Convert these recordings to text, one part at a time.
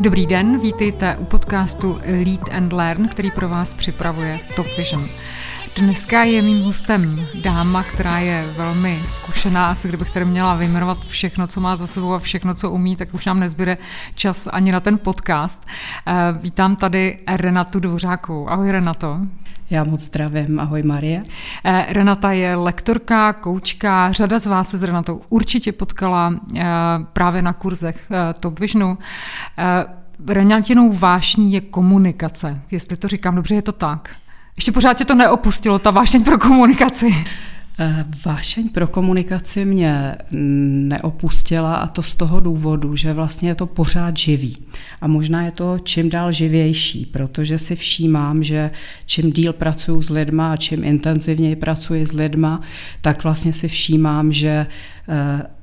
Dobrý den, vítejte u podcastu Lead and Learn, který pro vás připravuje Top Vision. Dneska je mým hostem dáma, která je velmi zkušená. Asi kdybych tady měla vyjmenovat všechno, co má za sebou a všechno, co umí, tak už nám nezbyde čas ani na ten podcast. Eh, vítám tady Renatu Dvořákovou. Ahoj Renato. Já moc zdravím. Ahoj Marie. Eh, Renata je lektorka, koučka. Řada z vás se s Renatou určitě potkala eh, právě na kurzech Top Visionu. Renatinou vášní je komunikace. Jestli to říkám dobře, je to tak. Ještě pořád tě to neopustilo, ta vášeň pro komunikaci. Eh, vášeň pro komunikaci mě neopustila a to z toho důvodu, že vlastně je to pořád živý. A možná je to čím dál živější, protože si všímám, že čím díl pracuji s lidma a čím intenzivněji pracuji s lidma, tak vlastně si všímám, že eh,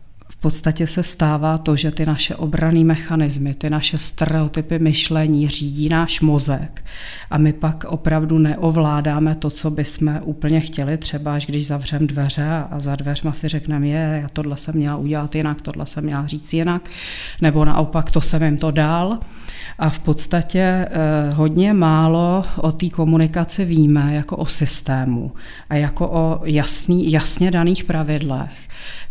podstatě se stává to, že ty naše obrané mechanismy, ty naše stereotypy myšlení řídí náš mozek a my pak opravdu neovládáme to, co bychom úplně chtěli, třeba až když zavřeme dveře a za dveřma si řekneme, je, já tohle jsem měla udělat jinak, tohle jsem měla říct jinak, nebo naopak to jsem jim to dál. A v podstatě eh, hodně málo o té komunikaci víme jako o systému a jako o jasný, jasně daných pravidlech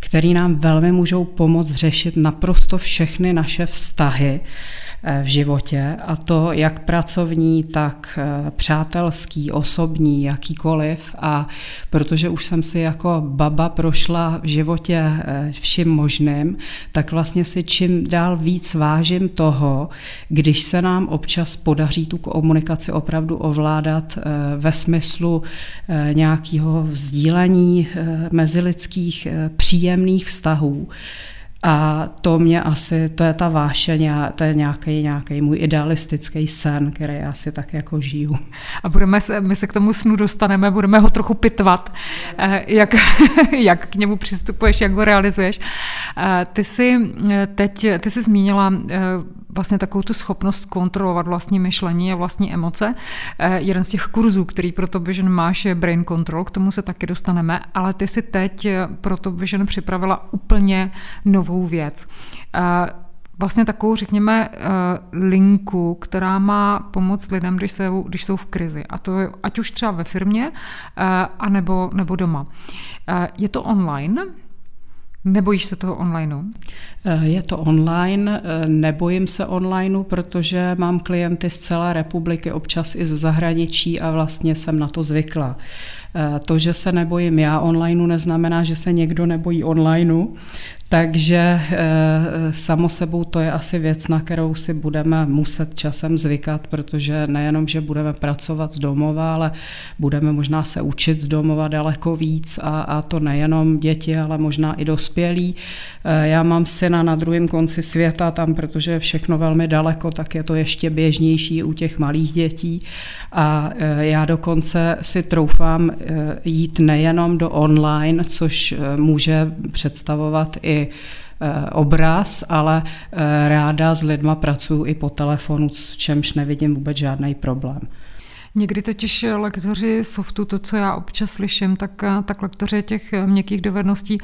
který nám velmi můžou pomoct řešit naprosto všechny naše vztahy v životě, a to jak pracovní, tak eh, přátelský, osobní, jakýkoliv. A protože už jsem si jako baba prošla v životě eh, vším možným, tak vlastně si čím dál víc vážím toho, když se nám občas podaří tu komunikaci opravdu ovládat eh, ve smyslu nějakého vzdílení mezilidských příjemných vztahů, a to mě asi, to je ta vášeň, to je nějaký, nějaký můj idealistický sen, který já si tak jako žiju. A budeme se, my se k tomu snu dostaneme, budeme ho trochu pitvat, eh, jak, jak k němu přistupuješ, jak ho realizuješ. Eh, ty jsi eh, teď, ty jsi zmínila vlastně takovou tu schopnost kontrolovat vlastní myšlení a vlastní emoce. Jeden z těch kurzů, který pro to Vision máš, je Brain Control, k tomu se taky dostaneme, ale ty si teď pro to Vision připravila úplně novou novou věc. Vlastně takovou, řekněme, eh, linku, která má pomoct lidem, když jsou, když jsou v krizi. A to ať už třeba ve firmě, eh, anebo, nebo doma. Eh, je to online, Nebojíš se toho onlineu? Je to online, nebojím se onlineu, protože mám klienty z celé republiky, občas i z zahraničí a vlastně jsem na to zvykla. To, že se nebojím já onlineu, neznamená, že se někdo nebojí onlineu. Takže eh, samo sebou to je asi věc, na kterou si budeme muset časem zvykat, protože nejenom, že budeme pracovat z domova, ale budeme možná se učit z domova daleko víc a, a to nejenom děti, ale možná i dospělí. Eh, já mám syna na druhém konci světa tam, protože je všechno velmi daleko, tak je to ještě běžnější u těch malých dětí a eh, já dokonce si troufám jít nejenom do online, což může představovat i Eh, obraz, ale eh, ráda s lidma pracuji i po telefonu, s čemž nevidím vůbec žádný problém. Někdy totiž lektoři softu, to, co já občas slyším, tak, eh, tak lektoři těch měkkých dovedností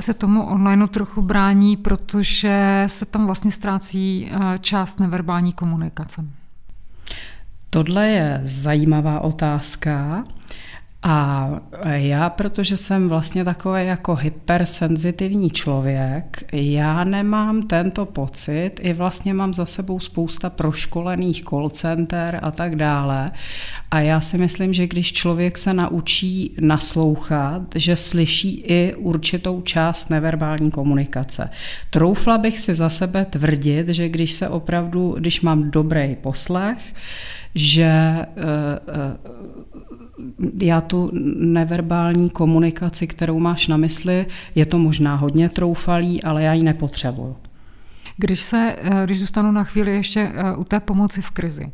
se tomu online trochu brání, protože se tam vlastně ztrácí část neverbální komunikace. Tohle je zajímavá otázka. A já, protože jsem vlastně takový jako hypersenzitivní člověk, já nemám tento pocit, i vlastně mám za sebou spousta proškolených call center a tak dále. A já si myslím, že když člověk se naučí naslouchat, že slyší i určitou část neverbální komunikace. Troufla bych si za sebe tvrdit, že když se opravdu, když mám dobrý poslech, že uh, uh, já tu neverbální komunikaci, kterou máš na mysli, je to možná hodně troufalý, ale já ji nepotřebuju. Když se, eh, když zůstanu na chvíli ještě eh, u té pomoci v krizi,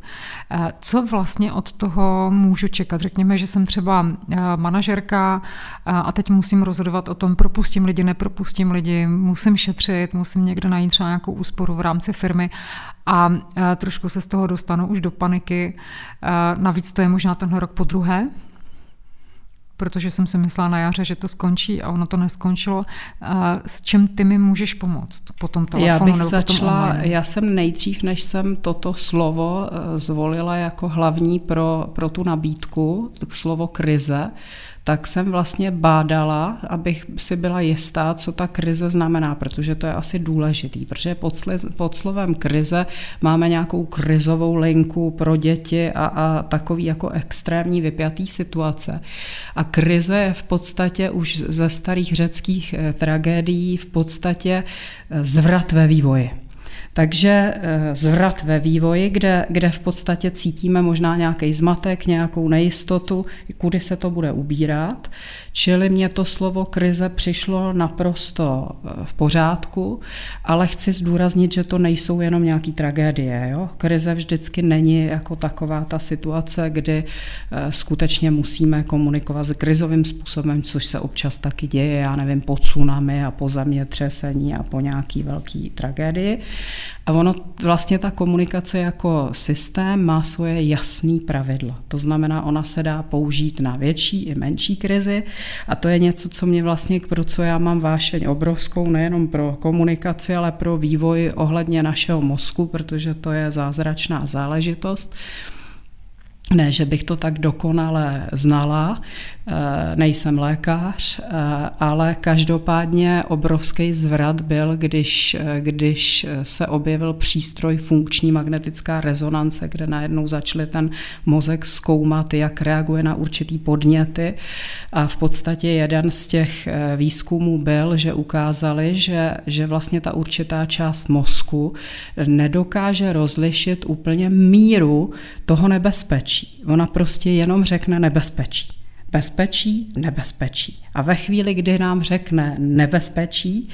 eh, co vlastně od toho můžu čekat? Řekněme, že jsem třeba manažerka a teď musím rozhodovat o tom, propustím lidi, nepropustím lidi, musím šetřit, musím někde najít třeba nějakou úsporu v rámci firmy a trošku se z toho dostanu už do paniky. Navíc to je možná tenhle rok po druhé, protože jsem si myslela na jaře, že to skončí a ono to neskončilo. S čím ty mi můžeš pomoct po tom telefonu? Já bych začala, potom já jsem nejdřív, než jsem toto slovo eh, zvolila jako hlavní pro, pro tu nabídku, slovo krize, tak jsem vlastně bádala, abych si byla jistá, co ta krize znamená, protože to je asi důležitý, protože pod, pod slovem krize máme nějakou krizovou linku pro děti a, a takový jako extrémní vypjatý situace. A krize je v podstatě už ze starých řeckých eh, tragédií v podstatě eh, zvrat ve vývoji. Takže eh, zvrat ve vývoji, kde, kde v podstatě cítíme možná nějaký zmatek, nějakou nejistotu, kudy se to bude ubírat. Čili mě to slovo krize přišlo naprosto eh, v pořádku, ale chci zdůraznit, že to nejsou jenom nějaké tragédie. Jo? Krize vždycky není jako taková ta situace, kdy eh, skutečně musíme komunikovat s krizovým způsobem, což se občas taky děje, já nevím, po tsunami a po zemětřesení a po nějaký velký tragédii. A ono vlastně ta komunikace jako systém má svoje jasné pravidla. To znamená, ona se dá použít na větší i menší krizi a to je něco, co mě vlastně, pro co já mám vášeň obrovskou, nejenom pro komunikaci, ale pro vývoj ohledně našeho mozku, protože to je zázračná záležitost. Ne, že bych to tak dokonale znala, nejsem lékař, eh, ale každopádně obrovský zvrat byl, když, eh, když se objevil přístroj funkční magnetická rezonance, kde najednou začali ten mozek zkoumat, jak reaguje na určitý podněty. A v podstatě jeden z těch výzkumů byl, že ukázali, že, že vlastně ta určitá část mozku nedokáže rozlišit úplně míru toho nebezpečí. Ona prostě jenom řekne nebezpečí bezpečí, nebezpečí. A ve chvíli, kdy nám řekne nebezpečí,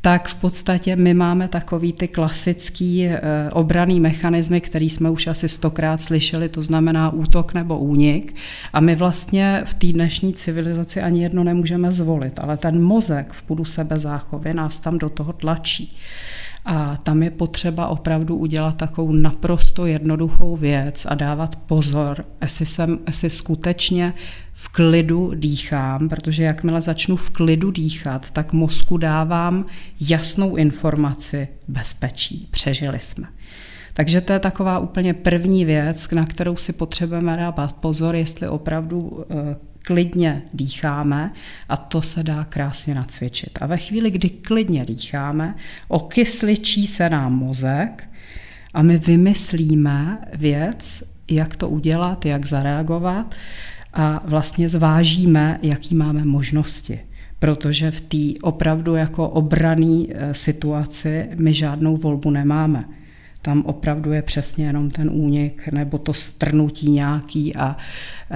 tak v podstatě my máme takový ty klasický e, obraný mechanismy, který jsme už asi stokrát slyšeli, to znamená útok nebo únik. A my vlastně v té dnešní civilizaci ani jedno nemůžeme zvolit, ale ten mozek v půdu sebezáchovy nás tam do toho tlačí. A tam je potřeba opravdu udělat takovou naprosto jednoduchou věc a dávat pozor, jestli, jsem, jestli skutečně v klidu dýchám, protože jakmile začnu v klidu dýchat, tak mozku dávám jasnou informaci bezpečí, přežili jsme. Takže to je taková úplně první věc, na kterou si potřebujeme dávat pozor, jestli opravdu eh, klidně dýcháme a to se dá krásně nacvičit. A ve chvíli, kdy klidně dýcháme, okysličí se nám mozek a my vymyslíme věc, jak to udělat, jak zareagovat a vlastně zvážíme, jaký máme možnosti. Protože v té opravdu jako obraný e, situaci my žádnou volbu nemáme. Tam opravdu je přesně jenom ten únik nebo to strnutí nějaký a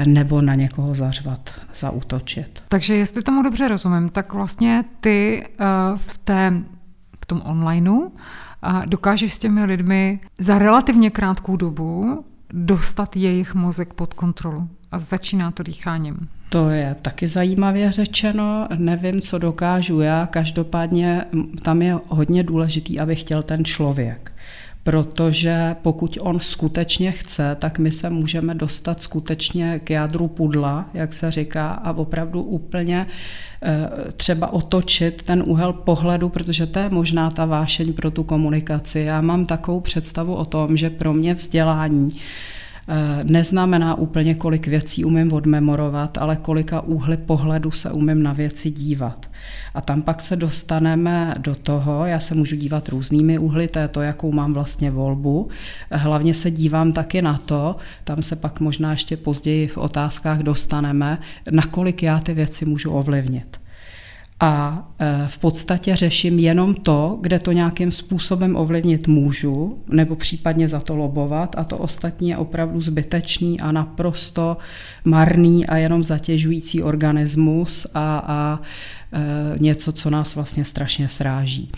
nebo na někoho zařvat, zautočit. Takže jestli tomu dobře rozumím, tak vlastně ty e, v, té, v tom onlineu dokážeš s těmi lidmi za relativně krátkou dobu dostat jejich mozek pod kontrolu a začíná to dýcháním. To je taky zajímavě řečeno. Nevím, co dokážu já. Každopádně tam je hodně důležitý, aby chtěl ten člověk. Protože pokud on skutečně chce, tak my se můžeme dostat skutečně k jádru pudla, jak se říká, a opravdu úplně eh, třeba otočit ten úhel pohledu, protože to je možná ta vášeň pro tu komunikaci. Já mám takovou představu o tom, že pro mě vzdělání neznamená úplně, kolik věcí umím odmemorovat, ale kolika úhly pohledu se umím na věci dívat. A tam pak se dostaneme do toho, já se můžu dívat různými úhly, to je to, jakou mám vlastně volbu. Hlavně se dívám taky na to, tam se pak možná ještě později v otázkách dostaneme, nakolik já ty věci můžu ovlivnit a e, v podstatě řeším jenom to, kde to nějakým způsobem ovlivnit můžu, nebo případně za to lobovat a to ostatní je opravdu zbytečný a naprosto marný a jenom zatěžující organismus a, a e, něco, co nás vlastně strašně sráží.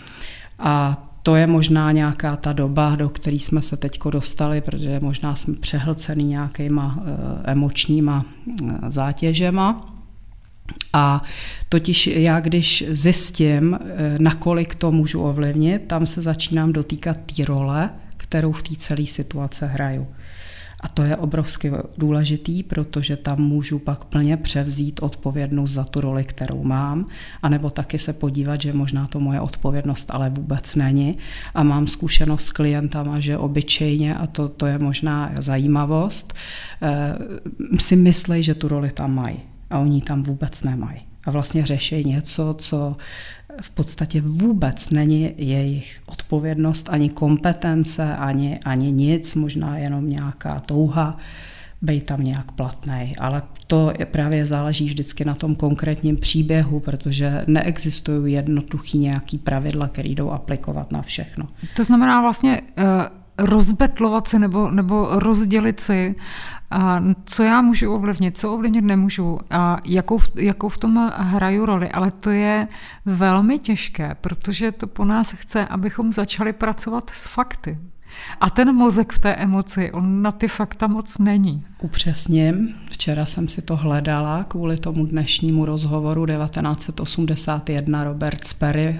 A to je možná nějaká ta doba, do které jsme se teď dostali, protože možná jsme přehlcený nějakýma e, emočníma zátěžema. A totiž já, když zjistím, eh, nakolik to můžu ovlivnit, tam se začínám dotýkat té role, kterou v té celé situace hraju. A to je obrovsky důležitý, protože tam můžu pak plně převzít odpovědnost za tu roli, kterou mám, anebo taky se podívat, že možná to moje odpovědnost ale vůbec není. A mám zkušenost s klientama, že obyčejně, a to, to je možná zajímavost, eh, si myslí, že tu roli tam mají a oni tam vůbec nemají. A vlastně řeší něco, co v podstatě vůbec není jejich odpovědnost, ani kompetence, ani, ani nic, možná jenom nějaká touha být tam nějak platný. Ale to je právě záleží vždycky na tom konkrétním příběhu, protože neexistují jednoduchý nějaký pravidla, které jdou aplikovat na všechno. To znamená vlastně uh rozbetlovat se nebo, nebo rozdělit si, a co já můžu ovlivnit, co ovlivnit nemůžu a jakou, jakou v tom hraju roli. Ale to je velmi těžké, protože to po nás chce, abychom začali pracovat s fakty. A ten mozek v té emoci, on na ty fakta moc není. Upřesním, včera jsem si to hledala kvůli tomu dnešnímu rozhovoru 1981 Robert Sperry,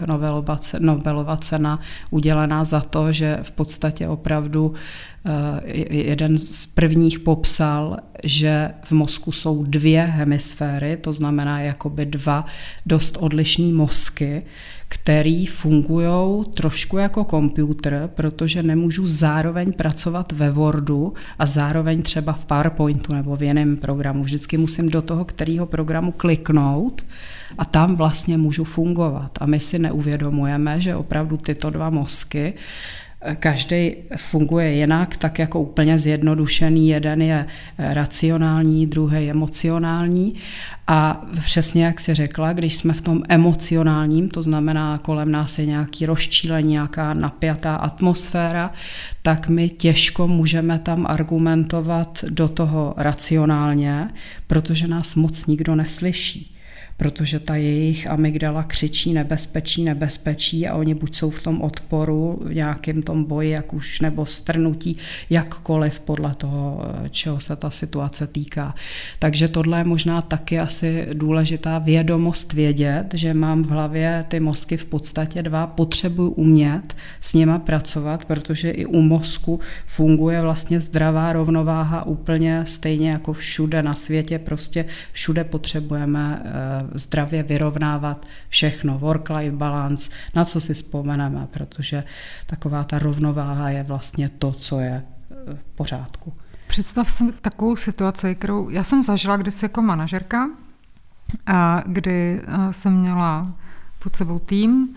Nobelova cena udělená za to, že v podstatě opravdu eh, jeden z prvních popsal, že v mozku jsou dvě hemisféry, to znamená jakoby dva dost odlišní mozky, který fungují trošku jako počítač, protože nemůžu zároveň pracovat ve Wordu a zároveň třeba v PowerPointu nebo v jiném programu. Vždycky musím do toho, kterého programu kliknout a tam vlastně můžu fungovat. A my si neuvědomujeme, že opravdu tyto dva mozky Každý funguje jinak, tak jako úplně zjednodušený. Jeden je racionální, druhý je emocionální. A přesně jak si řekla, když jsme v tom emocionálním, to znamená kolem nás je nějaký rozčílení, nějaká napjatá atmosféra, tak my těžko můžeme tam argumentovat do toho racionálně, protože nás moc nikdo neslyší protože ta jejich amygdala křičí nebezpečí, nebezpečí a oni buď jsou v tom odporu, v nějakém tom boji, jak už, nebo strnutí, jakkoliv podle toho, čeho se ta situace týká. Takže tohle je možná taky asi důležitá vědomost vědět, že mám v hlavě ty mozky v podstatě dva, potřebuji umět s nima pracovat, protože i u mozku funguje vlastně zdravá rovnováha úplně stejně jako všude na světě, prostě všude potřebujeme eh, zdravě vyrovnávat všechno, work-life balance, na co si vzpomeneme, protože taková ta rovnováha je vlastně to, co je eh, v pořádku. Představ si takovou situaci, kterou já jsem zažila kdysi jako manažerka, a kdy eh, jsem měla pod sebou tým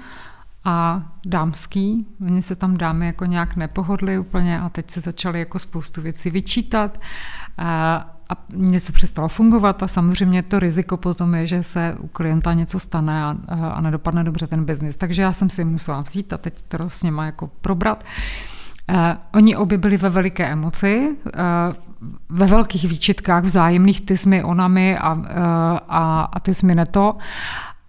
a dámský. Oni se tam dámy jako nějak nepohodli úplně a teď se začali jako spoustu věcí vyčítat. A a něco přestalo fungovat a samozřejmě to riziko potom je, že se u klienta něco stane a, a nedopadne dobře ten biznis. Takže já jsem si musela vzít a teď to s něma jako probrat. Uh, oni obě byli ve veliké emoci, uh, ve velkých výčitkách vzájemných, ty jsi mi, ona mi a, uh, a, a ty jsi mi neto.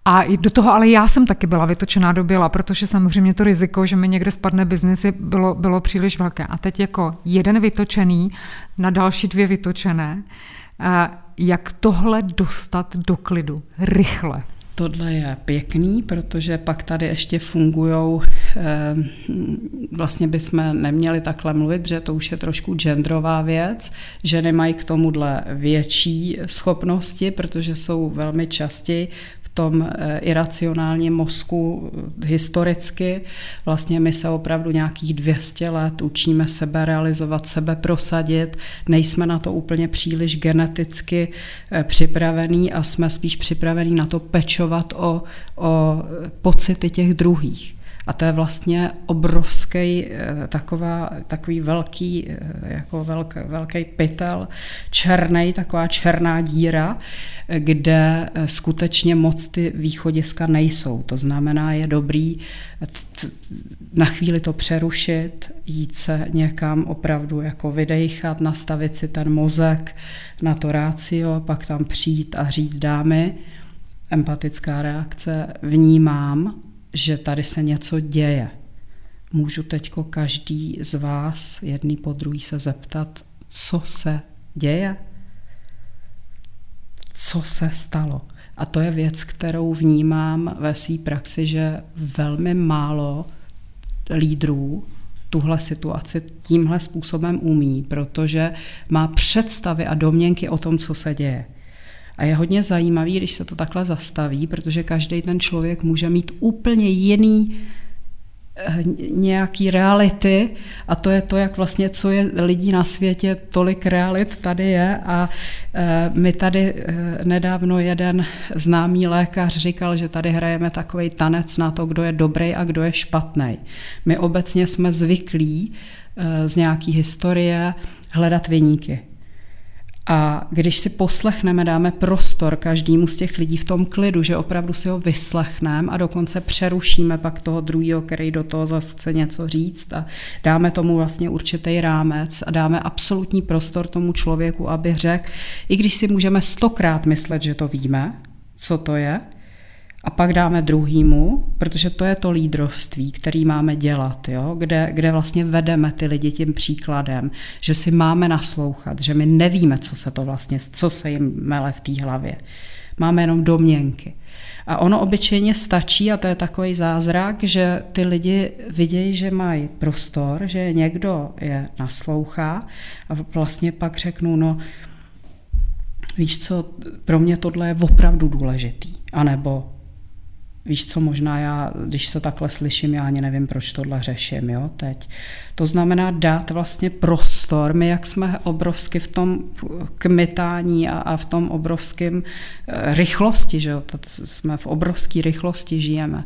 A do toho ale já jsem taky byla vytočená do běla, protože samozřejmě to riziko, že mi někde spadne biznis, bylo, bylo příliš velké. A teď jako jeden vytočený na další dvě vytočené. Jak tohle dostat do klidu? Rychle. Tohle je pěkný, protože pak tady ještě fungují, eh, vlastně bychom neměli takhle mluvit, že to už je trošku genderová věc, že nemají k tomuhle větší schopnosti, protože jsou velmi častěji tom eh, iracionálním mozku eh, historicky. Vlastně my se opravdu nějakých 200 let učíme sebe realizovat, sebe prosadit. Nejsme na to úplně příliš geneticky eh, připravení a jsme spíš připravení na to pečovat o, o pocity těch druhých. A to je vlastně obrovský taková, takový velký, jako velký, velký pytel, černý, taková černá díra, kde eh, skutečně moc ty východiska nejsou. To znamená, je dobrý na chvíli to přerušit, jít se někam opravdu jako vydejchat, nastavit si ten mozek na to rácio, pak tam přijít a říct dámy, empatická reakce, vnímám, že tady se něco děje. Můžu teďko každý z vás jedný po druhý se zeptat, co se děje? co se stalo. A to je věc, kterou vnímám ve své praxi, že velmi málo lídrů tuhle situaci tímhle způsobem umí, protože má představy a domněnky o tom, co se děje. A je hodně zajímavý, když se to takhle zastaví, protože každý ten člověk může mít úplně jiný eh, nějaký reality a to je to, jak vlastně, co je lidí na světě, tolik realit tady je a eh, my tady eh, nedávno jeden známý lékař říkal, že tady hrajeme takový tanec na to, kdo je dobrý a kdo je špatný. My obecně jsme zvyklí z nějaký historie hledat vyníky. A když si poslechneme, dáme prostor každému z těch lidí v tom klidu, že opravdu si ho vyslechneme a dokonce přerušíme pak toho druhého, který do toho zase chce něco říct a dáme tomu vlastně určitý rámec a dáme absolutní prostor tomu člověku, aby řekl, i když si můžeme stokrát myslet, že to víme, co to je, a pak dáme druhýmu, protože to je to lídrovství, který máme dělat, jo? Kde, kde vlastně vedeme ty lidi tím příkladem, že si máme naslouchat, že my nevíme, co se to vlastně, co se jim mele v té hlavě. Máme jenom domněnky. A ono obyčejně stačí, a to je takový zázrak, že ty lidi vidějí, že mají prostor, že někdo je naslouchá a vlastně pak řeknou, no víš co, pro mě tohle je opravdu důležitý. A nebo Víš co, možná já, když se takhle slyším, já ani nevím, proč tohle řeším, jo, teď. To znamená dát vlastně prostor, my jak jsme obrovsky v tom kmitání a, a v tom obrovském eh, rychlosti, že jo, jsme v obrovské rychlosti žijeme,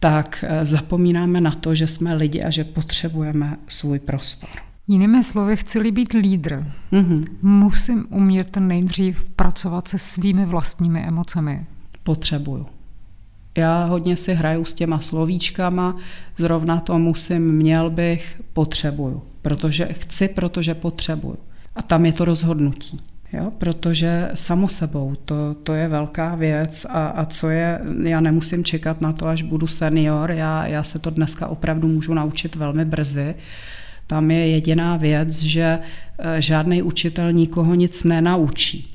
tak eh, zapomínáme na to, že jsme lidi a že potřebujeme svůj prostor. Jinými slovy, chci-li být lídr, mm-hmm. musím umět nejdřív pracovat se svými vlastními emocemi. Potřebuju. Já hodně si hraju s těma slovíčkama, zrovna to musím, měl bych, potřebuju. Protože chci, protože potřebuju. A tam je to rozhodnutí. Jo, protože samo sebou, to, to je velká věc a, a co je, já nemusím čekat na to, až budu senior, já, já se to dneska opravdu můžu naučit velmi brzy. Tam je jediná věc, že eh, žádný učitel nikoho nic nenaučí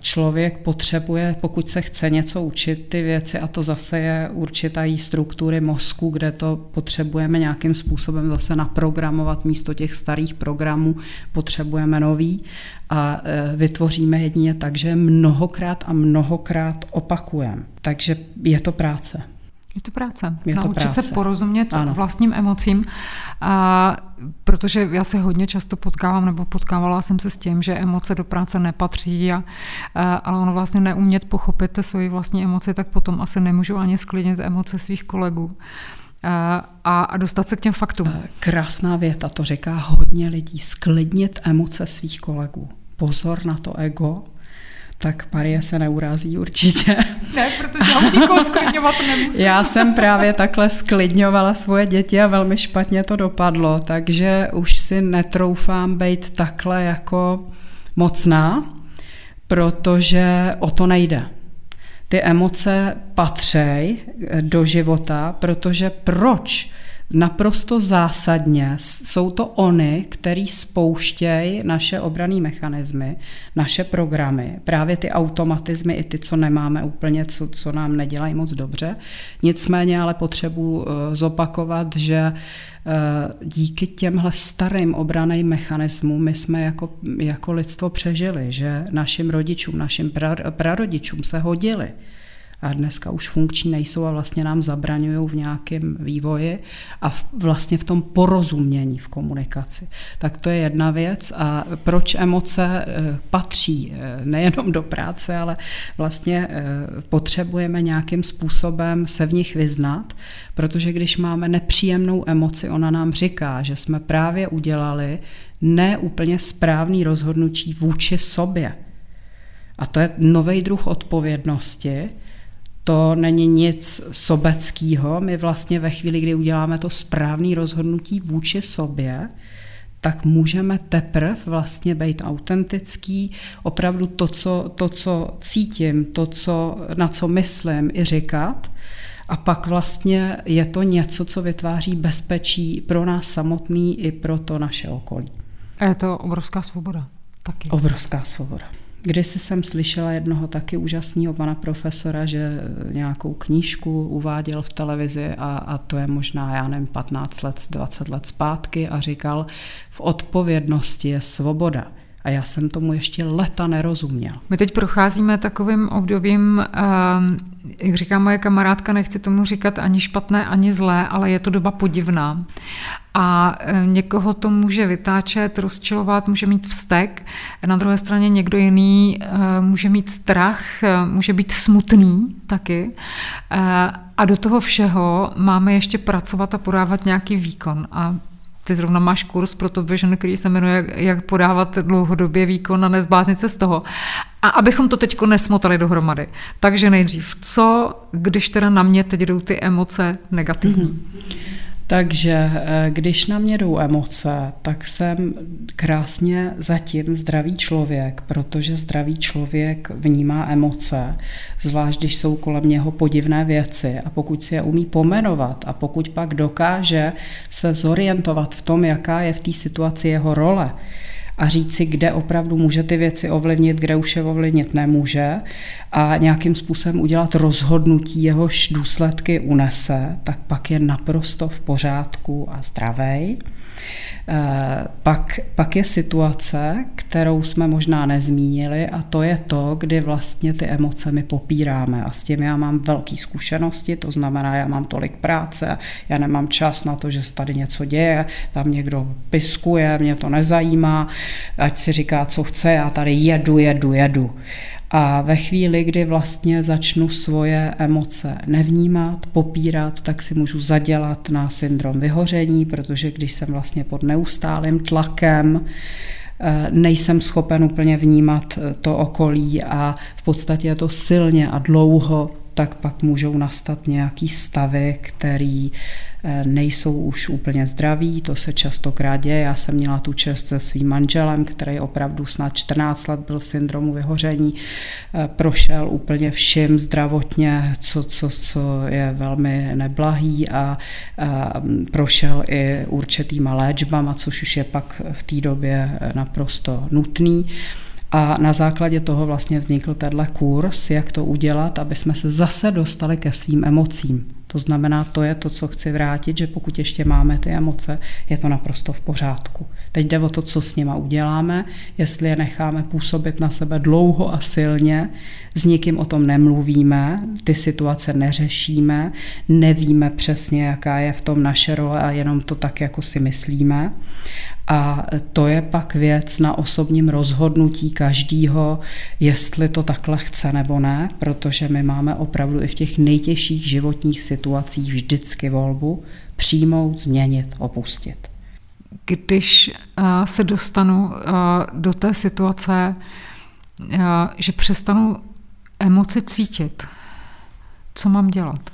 člověk potřebuje, pokud se chce něco učit, ty věci, a to zase je určitá struktury mozku, kde to potřebujeme nějakým způsobem zase naprogramovat místo těch starých programů, potřebujeme nový a e, vytvoříme jedině tak, že mnohokrát a mnohokrát opakujeme. Takže je to práce. Je to práce. Je Naučit to práce. se porozumět ano. vlastním emocím, a, protože já se hodně často potkávám, nebo potkávala jsem se s tím, že emoce do práce nepatří, a, a, ale ono vlastně neumět pochopit svoji vlastní emoci, tak potom asi nemůžu ani sklidnit emoce svých kolegů a, a dostat se k těm faktům. Krásná věta, to říká hodně lidí, sklidnit emoce svých kolegů. Pozor na to ego, tak Marie se neurází určitě. Ne, protože já už nikoho sklidňovat nemusím. Já jsem právě takhle sklidňovala svoje děti a velmi špatně to dopadlo, takže už si netroufám být takhle jako mocná, protože o to nejde. Ty emoce patřej do života, protože proč? Naprosto zásadně jsou to oni, který spouštějí naše obrané mechanismy, naše programy, právě ty automatizmy, i ty, co nemáme úplně, co, co nám nedělají moc dobře. Nicméně ale potřebuji eh, zopakovat, že eh, díky těmhle starým obraným mechanismům my jsme jako, jako lidstvo přežili, že našim rodičům, našim prarodičům se hodili a dneska už funkční nejsou a vlastně nám zabraňují v nějakém vývoji a v, vlastně v tom porozumění v komunikaci. Tak to je jedna věc a proč emoce eh, patří eh, nejenom do práce, ale vlastně eh, potřebujeme nějakým způsobem se v nich vyznat, protože když máme nepříjemnou emoci, ona nám říká, že jsme právě udělali neúplně správný rozhodnutí vůči sobě. A to je nový druh odpovědnosti, to není nic sobeckého. My vlastně ve chvíli, kdy uděláme to správné rozhodnutí vůči sobě, tak můžeme teprve vlastně být autentický, opravdu to co, to, co cítím, to, co, na co myslím, i říkat. A pak vlastně je to něco, co vytváří bezpečí pro nás samotný i pro to naše okolí. A je to obrovská svoboda taky. Obrovská svoboda Když jsem slyšela jednoho taky úžasného pana profesora, že nějakou knížku uváděl v televizi a, a to je možná, já nevím, 15 let, 20 let zpátky a říkal, v odpovědnosti je svoboda. A já jsem tomu ještě leta nerozuměl. My teď procházíme takovým obdobím, ehm, jak říká moje kamarádka, nechci tomu říkat ani špatné, ani zlé, ale je to doba podivná. A ehm, někoho to může vytáčet, rozčilovat, může mít vztek. Na druhé straně někdo jiný ehm, může mít strach, může být smutný taky. A do toho všeho máme ještě pracovat a podávat nějaký výkon. A ty zrovna máš kurz pro to Vision, který se jmenuje Jak podávat dlouhodobě výkon a nezbláznit se z toho. A abychom to teď nesmotali dohromady. Takže nejdřív, co, když teda na mě teď jdou ty emoce negativní? Mm-hmm. Takže eh, když na mě jdou emoce, tak jsem krásně zatím zdravý člověk, protože zdravý člověk vnímá emoce, zvlášť když jsou kolem něho podivné věci. A pokud si je umí pomenovat a pokud pak dokáže se zorientovat v tom, jaká je v té situaci jeho role, a říct si, kde opravdu může ty věci ovlivnit, kde už je ovlivnit nemůže a nějakým způsobem udělat rozhodnutí, jehož důsledky unese, tak pak je naprosto v pořádku a zdravý. Eh, pak, pak je situace, kterou jsme možná nezmínili a to je to, kdy vlastně ty emoce my popíráme a s tím já mám velké zkušenosti, to znamená, já mám tolik práce, já nemám čas na to, že se tady něco děje, tam někdo piskuje, mě to nezajímá, ať si říká, co chce, já tady jedu, jedu, jedu. A ve chvíli, kdy vlastně začnu svoje emoce nevnímat, popírat, tak si můžu zadělat na syndrom vyhoření, protože když jsem vlastně pod neustálým tlakem, eh, nejsem schopen úplně vnímat eh, to okolí a v podstatě je to silně a dlouho tak pak můžou nastat nějaký stavy, který nejsou už úplně zdraví, to se častokrát děje. Já jsem měla tu čest se svým manželem, který opravdu snad 14 let byl v syndromu vyhoření, eh, prošel úplně vším zdravotně, co, co, co je velmi neblahý a, a prošel i určitýma léčbama, což už je pak v té době eh, naprosto nutný. A na základě toho vlastně vznikl tenhle kurz, jak to udělat, aby jsme se zase dostali ke svým emocím. To znamená, to je to, co chci vrátit, že pokud ještě máme ty emoce, je to naprosto v pořádku. Teď jde o to, co s nima uděláme, jestli je necháme působit na sebe dlouho a silně, s nikým o tom nemluvíme, ty situace neřešíme, nevíme přesně, jaká je v tom naše role a jenom to tak, jako si myslíme. A to je pak věc na osobním rozhodnutí každýho, jestli to takhle chce nebo ne, protože my máme opravdu i v těch nejtěžších životních situacích vždycky volbu přijmout, změnit, opustit. Když uh, se dostanu uh, do té situace, uh, že přestanu emoci cítit, co mám dělat?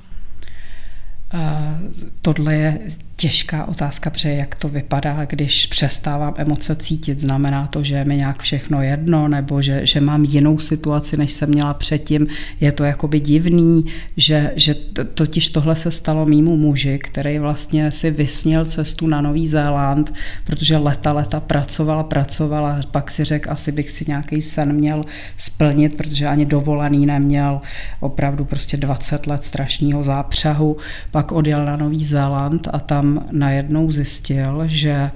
Tohle je těžká otázka, protože jak to vypadá, když přestávám emoce cítit. Znamená to, že je mi nějak všechno jedno, nebo že, že mám jinou situaci, než jsem měla předtím. Je to jakoby divný, že, že totiž tohle se stalo mýmu muži, který vlastně si vysnil cestu na Nový Zéland, protože leta, leta pracovala, pracovala, pak si řekl, asi bych si nějaký sen měl splnit, protože ani dovolený neměl, opravdu prostě 20 let strašného zápřahu, pak odjel na Nový Zéland a tam najednou zjistil, že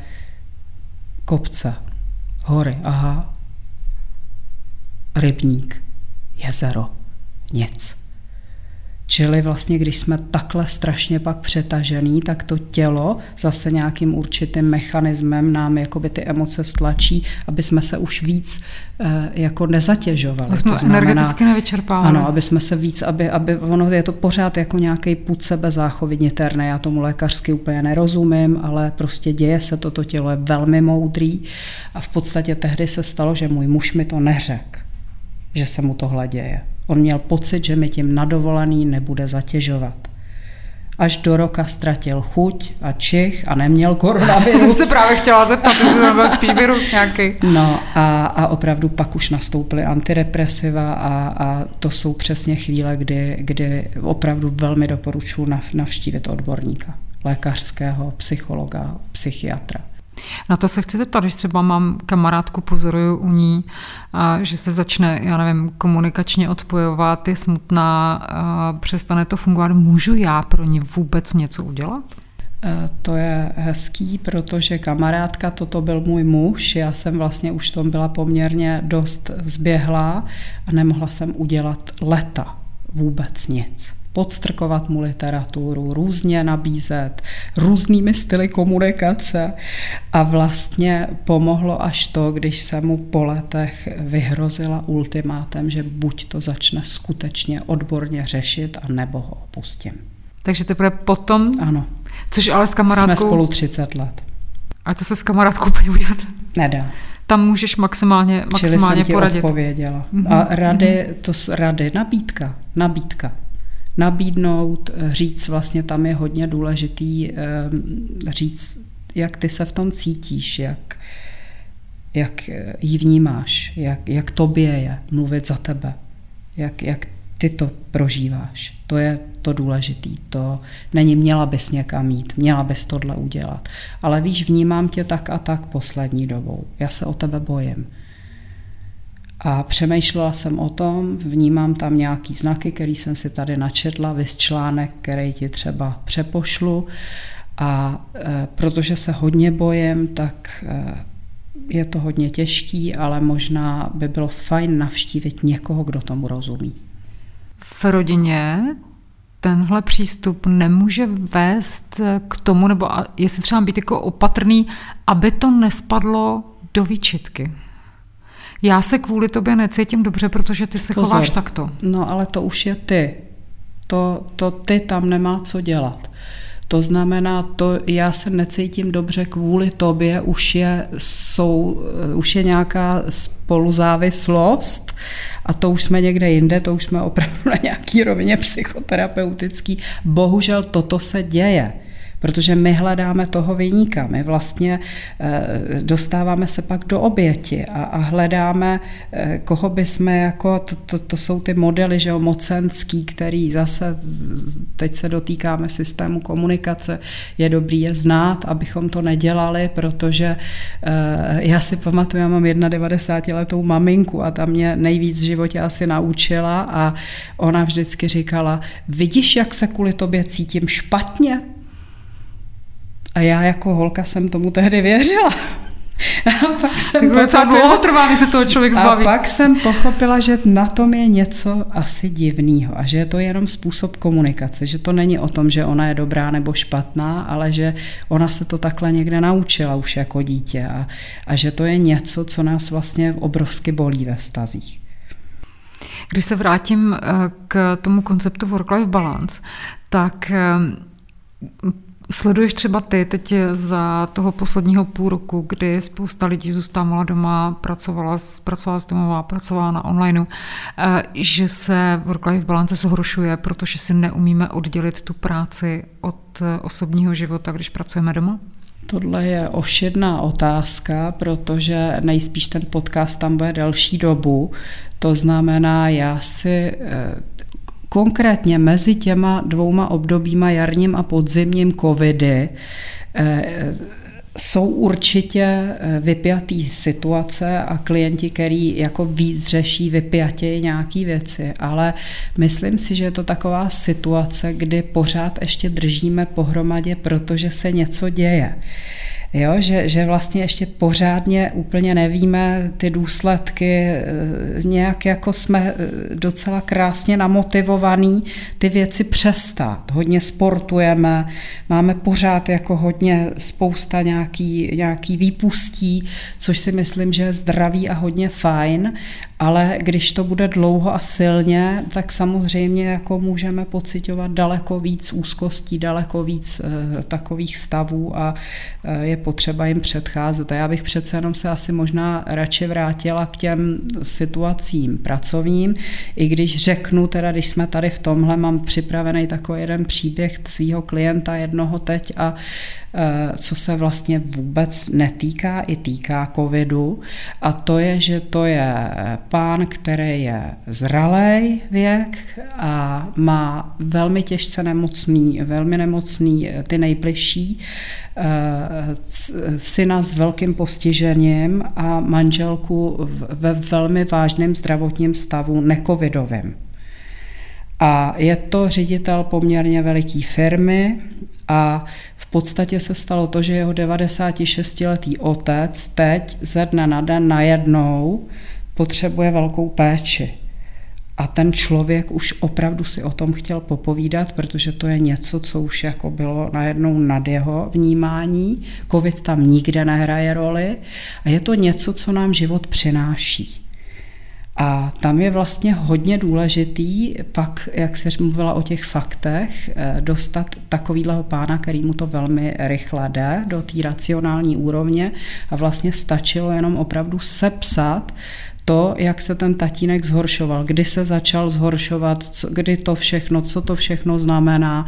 kopce, hory, aha, rybník, jezero, nic. Čili vlastně, když jsme takhle strašně pak přetažený, tak to tělo zase nějakým určitým mechanismem nám jakoby ty emoce stlačí, aby jsme se už víc e, jako nezatěžovali. To znamená, energeticky nevyčerpávali. Ano, aby jsme se víc, aby, aby ono je to pořád jako nějaký půd sebe záchovy niterné. Já tomu lékařsky úplně nerozumím, ale prostě děje se to, to tělo je velmi moudrý a v podstatě tehdy se stalo, že můj muž mi to neřekl, že se mu tohle děje. On měl pocit, že mi tím nadovolený nebude zatěžovat. Až do roka ztratil chuť a čich a neměl koronavirus. Jsem se právě chtěla zeptat, jestli to byl spíš virus nějaký. No a, a opravdu pak už nastoupily antidepresiva a, a to jsou přesně chvíle, kdy, kdy opravdu velmi doporučuji navštívit odborníka, lékařského, psychologa, psychiatra. Na to se chci zeptat, když třeba mám kamarádku, pozoruju u ní, že se začne, já nevím, komunikačně odpojovat, je smutná, přestane to fungovat. Můžu já pro ní vůbec něco udělat? E, to je hezký, protože kamarádka, toto byl můj muž, já jsem vlastně už tom byla poměrně dost zběhlá a nemohla jsem udělat leta vůbec nic podstrkovat mu literaturu, různě nabízet, různými styly komunikace a vlastně pomohlo až to, když se mu po letech vyhrozila ultimátem, že buď to začne skutečně odborně řešit a nebo ho opustím. Takže teprve potom? Ano. Což ale s kamarádkou... Jsme spolu 30 let. A to se s kamarádkou úplně udělat? Nedá. Tam můžeš maximálně, maximálně Čili jsem poradit. Ti odpověděla. Mm-hmm. A rady, to rady, nabídka, nabídka nabídnout, eh, říct, vlastně tam je hodně důležitý eh, říct, jak ty se v tom cítíš, jak, jak ji vnímáš, jak, jak tobě je mluvit za tebe, jak, jak ty to prožíváš. To je to důležitý. To není měla bys někam mít, měla bys tohle udělat. Ale víš, vnímám tě tak a tak poslední dobou. Já se o tebe bojím. A přemýšlela jsem o tom, vnímám tam nějaký znaky, který jsem si tady načetla, vys článek, který ti třeba přepošlu. A e, protože se hodně bojím, tak e, je to hodně těžký, ale možná by bylo fajn navštívit někoho, kdo tomu rozumí. V rodině tenhle přístup nemůže vést k tomu, nebo jestli třeba být jako opatrný, aby to nespadlo do výčitky já se kvůli tobě necítím dobře, protože ty se Pozor. chováš takto. No ale to už je ty. To, to ty tam nemá co dělat. To znamená, to já se necítím dobře kvůli tobě, už je, jsou, už je nějaká spoluzávislost a to už jsme někde jinde, to už jsme opravdu na nějaký rovině psychoterapeutický. Bohužel toto se děje protože my hledáme toho vyníka, my vlastně eh, dostáváme se pak do oběti a, a hledáme, eh, koho by jsme jako, to, to, to jsou ty modely, že jo, mocenský, který zase, teď se dotýkáme systému komunikace, je dobrý je znát, abychom to nedělali, protože eh, já si pamatuju, já mám 91 letou maminku a ta mě nejvíc v životě asi naučila a ona vždycky říkala, vidíš, jak se kvůli tobě cítím špatně? A já jako holka jsem tomu tehdy věřila. A pak jsem pochopila, dlouho trvá, než se toho člověk zbaví. A pak jsem pochopila, že na tom je něco asi divného a že je to jenom způsob komunikace, že to není o tom, že ona je dobrá nebo špatná, ale že ona se to takhle někde naučila už jako dítě a, a že to je něco, co nás vlastně obrovsky bolí ve vztazích. Když se vrátím eh, k tomu konceptu work-life balance, tak eh, Sleduješ třeba ty teď za toho posledního půl roku, kdy spousta lidí zůstávala doma, pracovala, pracovala z domova, pracovala na onlineu, eh, že se work-life balance zhoršuje, protože si neumíme oddělit tu práci od osobního života, když pracujeme doma? Tohle je ošidná otázka, protože nejspíš ten podcast tam bude delší dobu. To znamená, já si eh, konkrétně mezi těma dvouma obdobíma jarním a podzimním covidy eh, jsou určitě eh, vypjatý situace a klienti, který jako víc řeší vypjatěji nějaký věci, ale myslím si, že je to taková situace, kdy pořád ještě držíme pohromadě, protože se něco děje. Jo, že, že vlastně ještě pořádně úplně nevíme ty důsledky, eh, nějak jako jsme eh, docela krásně namotivovaní ty věci přestat. Hodně sportujeme, máme pořád jako hodně spousta nějaký, nějaký výpustí, což si myslím, že je zdravý a hodně fajn, ale když to bude dlouho a silně, tak samozřejmě jako můžeme pocitovat daleko víc úzkostí, daleko víc e, takových stavů a e, je potřeba jim předcházet. A já bych přece jenom se asi možná radši vrátila k těm situacím pracovním, i když řeknu teda, když jsme tady v tomhle, mám připravený takový jeden příběh svého klienta jednoho teď a co se vlastně vůbec netýká i týká covidu a to je, že to je pán, který je zralej věk a má velmi těžce nemocný, velmi nemocný ty nejbližší, syna s velkým postižením a manželku ve velmi vážném zdravotním stavu necovidovým. A je to ředitel poměrně veliký firmy a v podstatě se stalo to, že jeho 96-letý otec teď ze dne na den najednou potřebuje velkou péči. A ten člověk už opravdu si o tom chtěl popovídat, protože to je něco, co už jako bylo najednou nad jeho vnímání. Covid tam nikde nehraje roli a je to něco, co nám život přináší. A tam je vlastně hodně důležitý pak, jak se mluvila o těch faktech, eh, dostat takovýhleho pána, který mu to velmi rychle jde do té racionální úrovně a vlastně stačilo jenom opravdu sepsat to, jak se ten tatínek zhoršoval, kdy se začal zhoršovat, co, kdy to všechno, co to všechno znamená,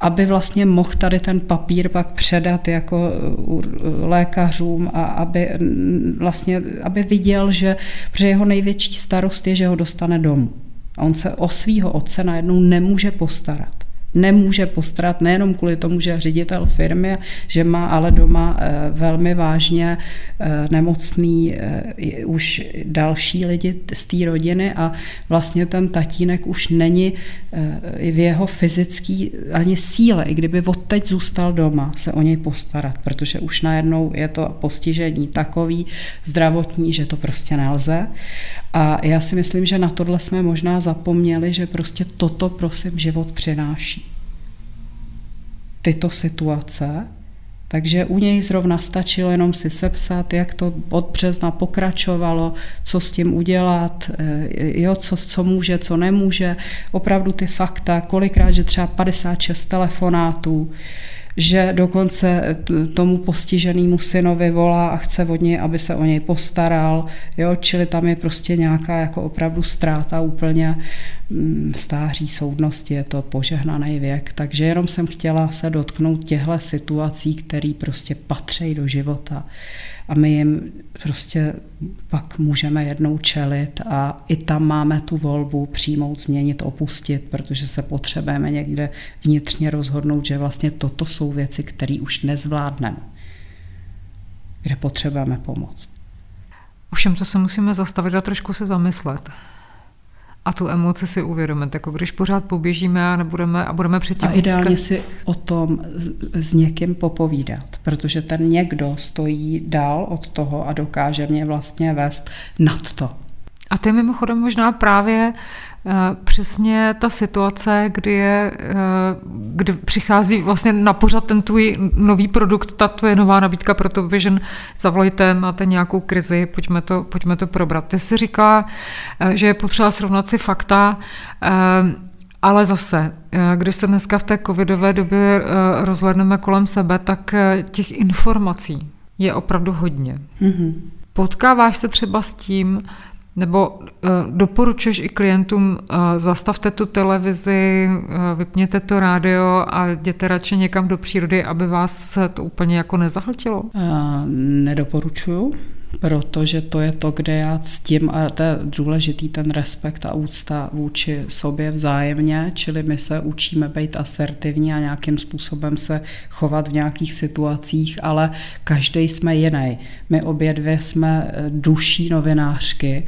aby vlastně mohl tady ten papír pak předat jako uh, lékařům a aby vlastně, aby viděl, že protože jeho největší starost je, že ho dostane domů. A on se o svého otce najednou nemůže postarat nemůže postarat nejenom kvůli tomu, že ředitel firmy, že má ale doma eh, velmi vážně eh, nemocný eh, už další lidi z té rodiny a vlastně ten tatínek už není v jeho fyzický ani síle, i kdyby odteď zůstal doma, se o něj postarat, protože už najednou je to postižení takový zdravotní, že to prostě nelze. A já si myslím, že na tohle jsme možná zapomněli, že prostě toto prosím život přináší. Tyto situace. Takže u něj zrovna stačilo jenom si sepsat, jak to od března pokračovalo, co s tím udělat, eh, jo, co, co může, co nemůže, opravdu ty fakta, kolikrát, že třeba 56 telefonátů, že dokonce tomu postiženému synovi volá a chce od něj, aby se o něj postaral, jo, čili tam je prostě nějaká jako opravdu ztráta úplně mm, stáří soudnosti, je to požehnaný věk, takže jenom jsem chtěla se dotknout těchto situací, které prostě patří do života a my jim prostě pak můžeme jednou čelit a i tam máme tu volbu přijmout, změnit, opustit, protože se potřebujeme někde vnitřně rozhodnout, že vlastně toto jsou věci, které už nezvládneme, kde potřebujeme pomoc. Ovšem to se musíme zastavit a trošku se zamyslet a tu emoci si uvědomit, jako když pořád poběžíme a nebudeme a budeme předtím... A ideálně si o tom s někým popovídat, protože ten někdo stojí dál od toho a dokáže mě vlastně vést nad to. A to je mimochodem možná právě přesně ta situace, kdy, je, eh, kdy přichází vlastně na pořad ten tvůj nový produkt, ta tvoje nová nabídka pro to Vision, zavolejte, máte nějakou krizi, pojďme to, pojďme to probrat. Ty jsi říkala, eh, že je potřeba srovnat si fakta, ale zase, když se dneska v té covidové době rozhledneme kolem sebe, tak těch informací je opravdu hodně. Mm-hmm. Potkáváš se třeba s tím, nebo uh, doporučuješ i klientům, uh, zastavte tu televizi, uh, vypněte to rádio a jděte radši někam do přírody, aby vás to úplně jako nezahltilo? Uh, nedoporučuju protože to je to, kde já ctím a to je důležitý ten respekt a úcta vůči sobě vzájemně, čili my se učíme být asertivní a nějakým způsobem se chovat v nějakých situacích, ale každý jsme jiný. My obě dvě jsme eh, duší novinářky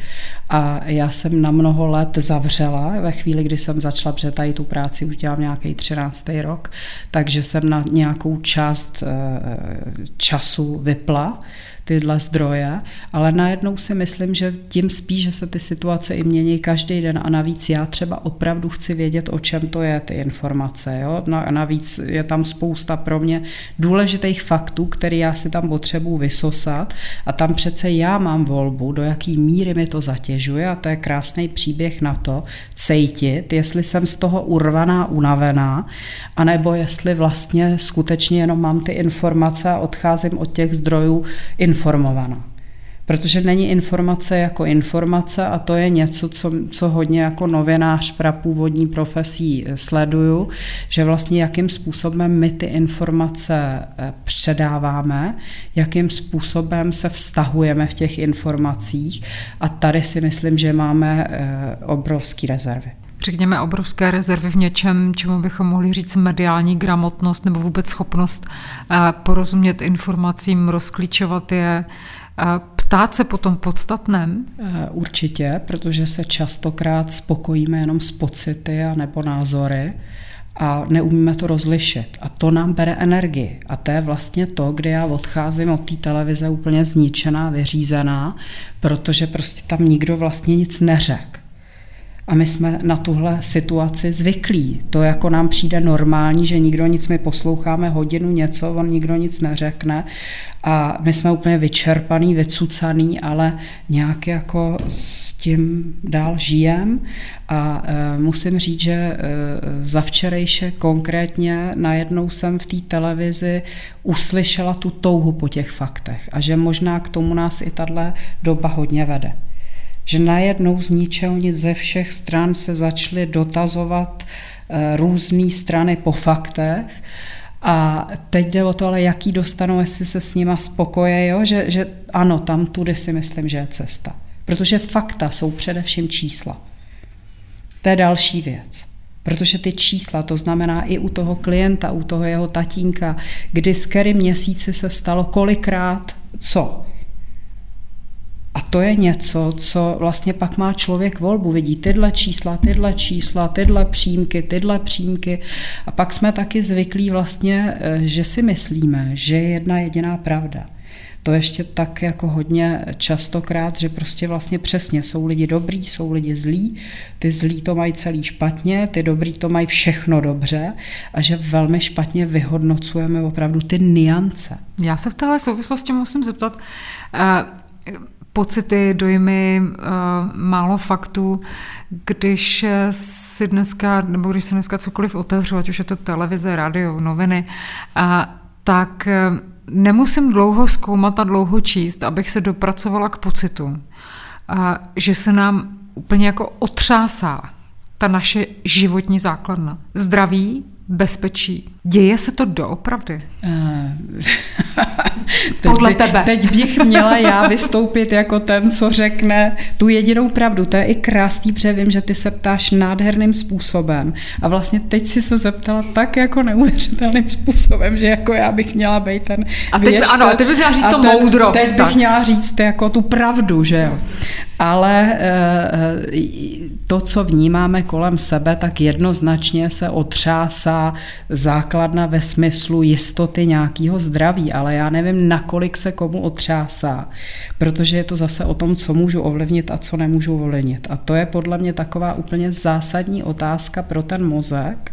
a já jsem na mnoho let zavřela ve chvíli, kdy jsem začala, protože tady tu práci už dělám nějaký 13. rok, takže jsem na nějakou část eh, času vypla, tyhle zdroje, ale najednou si myslím, že tím spíš, že se ty situace i mění každý den a navíc já třeba opravdu chci vědět, o čem to je, ty informace. Jo? A navíc je tam spousta pro mě důležitých faktů, které já si tam potřebuji vysosat a tam přece já mám volbu, do jaký míry mi to zatěžuje a to je krásný příběh na to, cejtit, jestli jsem z toho urvaná, unavená, anebo jestli vlastně skutečně jenom mám ty informace a odcházím od těch zdrojů informovaná. Protože není informace jako informace a to je něco, co, co hodně jako novinář prapůvodní profesí sleduju, že vlastně jakým způsobem my ty informace eh, předáváme, jakým způsobem se vztahujeme v těch informacích a tady si myslím, že máme eh, obrovské rezervy řekněme, obrovské rezervy v něčem, čemu bychom mohli říct mediální gramotnost nebo vůbec schopnost eh, porozumět informacím, rozklíčovat je, ptát se po tom podstatném? Určitě, protože se častokrát spokojíme jenom s pocity a nebo názory a neumíme to rozlišit. A to nám bere energii. A to je vlastně to, kde já odcházím od té televize úplně zničená, vyřízená, protože prostě tam nikdo vlastně nic neřekl. A my jsme na tuhle situaci zvyklí. To jako nám přijde normální, že nikdo nic, my posloucháme hodinu něco, on nikdo nic neřekne. A my jsme úplně vyčerpaný, vycucaný, ale nějak jako s tím dál žijem. A e, musím říct, že e, za včerejše konkrétně najednou jsem v té televizi uslyšela tu touhu po těch faktech a že možná k tomu nás i tahle doba hodně vede že najednou z ničeho nic ze všech stran se začaly dotazovat eh, různé strany po faktech a teď jde o to, ale jaký dostanou, jestli se s nima spokoje, jo? Že, že ano, tam tudy si myslím, že je cesta. Protože fakta jsou především čísla. To je další věc. Protože ty čísla, to znamená i u toho klienta, u toho jeho tatínka, kdy s kterým měsíci se stalo kolikrát co. A to je něco, co vlastně pak má člověk volbu. Vidí tyhle čísla, tyhle čísla, tyhle přímky, tyhle přímky. A pak jsme taky zvyklí vlastně, eh, že si myslíme, že je jedna jediná pravda. To ještě tak jako hodně častokrát, že prostě vlastně přesně jsou lidi dobrý, jsou lidi zlí, ty zlí to mají celý špatně, ty dobrý to mají všechno dobře a že velmi špatně vyhodnocujeme opravdu ty niance. Já se v téhle souvislosti musím zeptat, uh pocity, dojmy, eh, málo faktů. Když si dneska, nebo když se dneska cokoliv otevřu, ať už je to televize, rádio, noviny, tak eh, nemusím dlouho zkoumat a dlouho číst, abych se dopracovala k pocitu, že se nám úplně jako otřásá ta naše životní základna. Zdraví, bezpečí. Děje se to doopravdy? Uh, Podle by, tebe. Teď bych měla já vystoupit jako ten, co řekne tu jedinou pravdu. To je i krásný, protože vím, že ty se ptáš nádherným způsobem. A vlastně teď si se zeptala tak jako neuvěřitelným způsobem, že jako já bych měla být ten A teď, věštec, ano, teď bys měla říct to ten, moudro. Teď bych tak. měla říct jako tu pravdu, že jo. Ale eh, to, co vnímáme kolem sebe, tak jednoznačně se otřásá základna ve smyslu jistoty nějakého zdraví, ale já nevím, nakolik se komu otřásá, protože je to zase o tom, co můžu ovlivnit a co nemůžu ovlivnit. A to je podle mě taková úplně zásadní otázka pro ten mozek,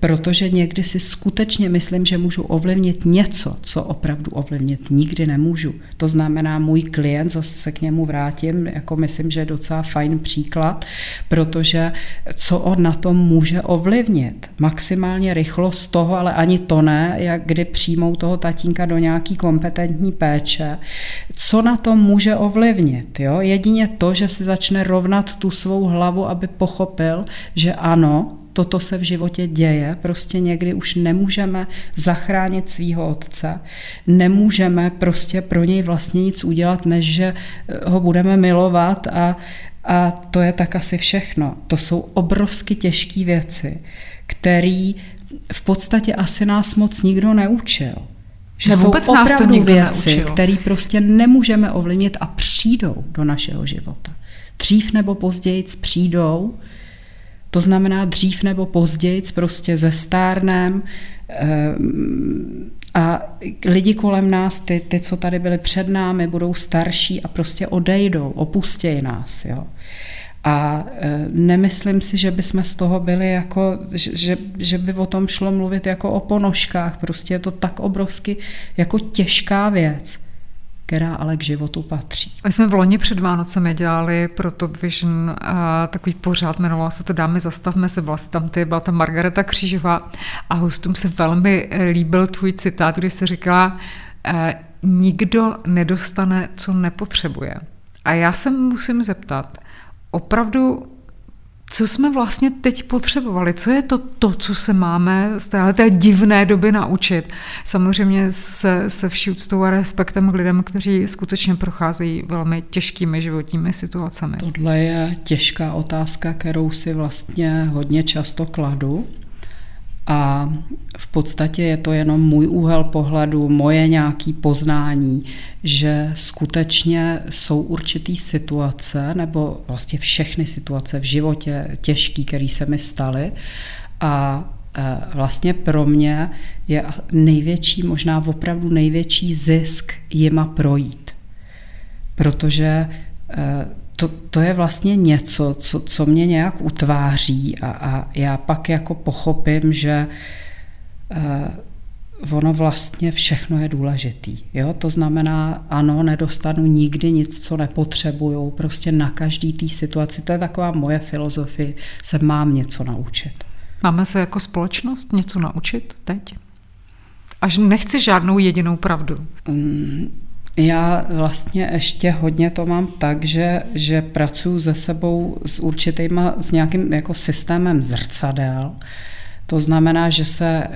protože někdy si skutečně myslím, že můžu ovlivnit něco, co opravdu ovlivnit nikdy nemůžu. To znamená, můj klient, zase se k němu vrátím, jako myslím, že je docela fajn příklad, protože co on na tom může ovlivnit? Maximálně rychlost toho, ale ani to ne, jak kdy přijmou toho tatínka do nějaký kompetentní péče. Co na tom může ovlivnit? Jo? Jedině to, že si začne rovnat tu svou hlavu, aby pochopil, že ano, toto se v životě děje, prostě někdy už nemůžeme zachránit svého otce, nemůžeme prostě pro něj vlastně nic udělat, než že eh, ho budeme milovat a, a to je tak asi všechno. To jsou obrovsky těžké věci, které v podstatě asi nás moc nikdo neučil. Že ne, vůbec jsou nás to nikdo věci, které prostě nemůžeme ovlivnit a přijdou do našeho života. Dřív nebo později přijdou to znamená dřív nebo později, prostě ze stárnem eh, a lidi kolem nás, ty, ty, co tady byli před námi, budou starší a prostě odejdou, opustějí nás. Jo. A e, nemyslím si, že bychom z toho byli jako, že, že by o tom šlo mluvit jako o ponožkách. Prostě je to tak obrovsky jako těžká věc která ale k životu patří. My jsme v loni před Vánocemi dělali pro Top Vision uh, takový pořád, jmenoval se to Dámy zastavme se, byla tam ty, byla tam Margareta Křížová a hostům se velmi líbil tvůj citát, kdy se říkala, uh, nikdo nedostane, co nepotřebuje. A já se musím zeptat, opravdu co jsme vlastně teď potřebovali? Co je to, to co se máme z téhle té divné doby naučit? Samozřejmě se, se vší úctou a respektem k lidem, kteří skutečně procházejí velmi těžkými životními situacemi. Tohle je těžká otázka, kterou si vlastně hodně často kladu. A v podstatě je to jenom můj úhel pohledu, moje nějaké poznání, že skutečně jsou určitý situace, nebo vlastně všechny situace v životě těžké, které se mi staly. A e, vlastně pro mě je největší, možná opravdu největší zisk jima projít. Protože e, to, to je vlastně něco, co, co mě nějak utváří a, a já pak jako pochopím, že uh, ono vlastně všechno je důležitý. Jo? To znamená, ano, nedostanu nikdy nic, co nepotřebuju, prostě na každý té situaci. To je taková moje filozofie, se mám něco naučit. Máme se jako společnost něco naučit teď? Až nechci žádnou jedinou pravdu. Um, já vlastně ještě hodně to mám tak, že, že pracuji se sebou s určitýma, s nějakým jako systémem zrcadel. To znamená, že se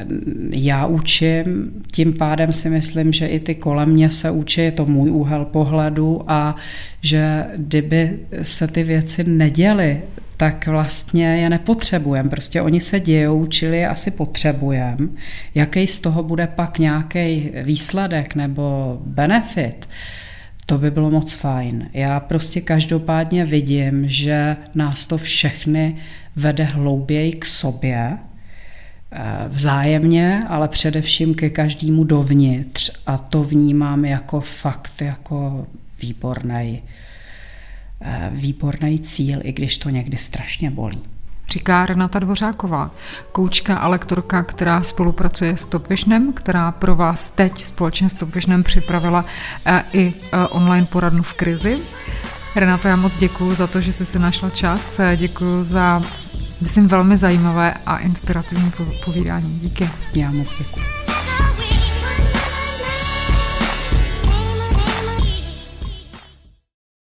já učím, tím pádem si myslím, že i ty kolem mě se učí, je to můj úhel pohledu a že kdyby se ty věci neděly tak vlastně je nepotřebujeme. Prostě oni se dějou, čili je asi potřebujeme. Jaký z toho bude pak nějaký výsledek nebo benefit, to by bylo moc fajn. Já prostě každopádně vidím, že nás to všechny vede hlouběji k sobě, vzájemně, ale především ke každému dovnitř a to vnímám jako fakt, jako výborný Eh, výborný cíl, i když to někdy strašně bolí. Říká Renata Dvořáková, koučka a lektorka, která spolupracuje s Topvisionem, která pro vás teď společně s Topvisionem připravila eh, i eh, online poradnu v krizi. Renato, já moc děkuji za to, že jsi si našla čas. Děkuji za, Myslím velmi zajímavé a inspirativní povídání. Díky. Já moc děkuji.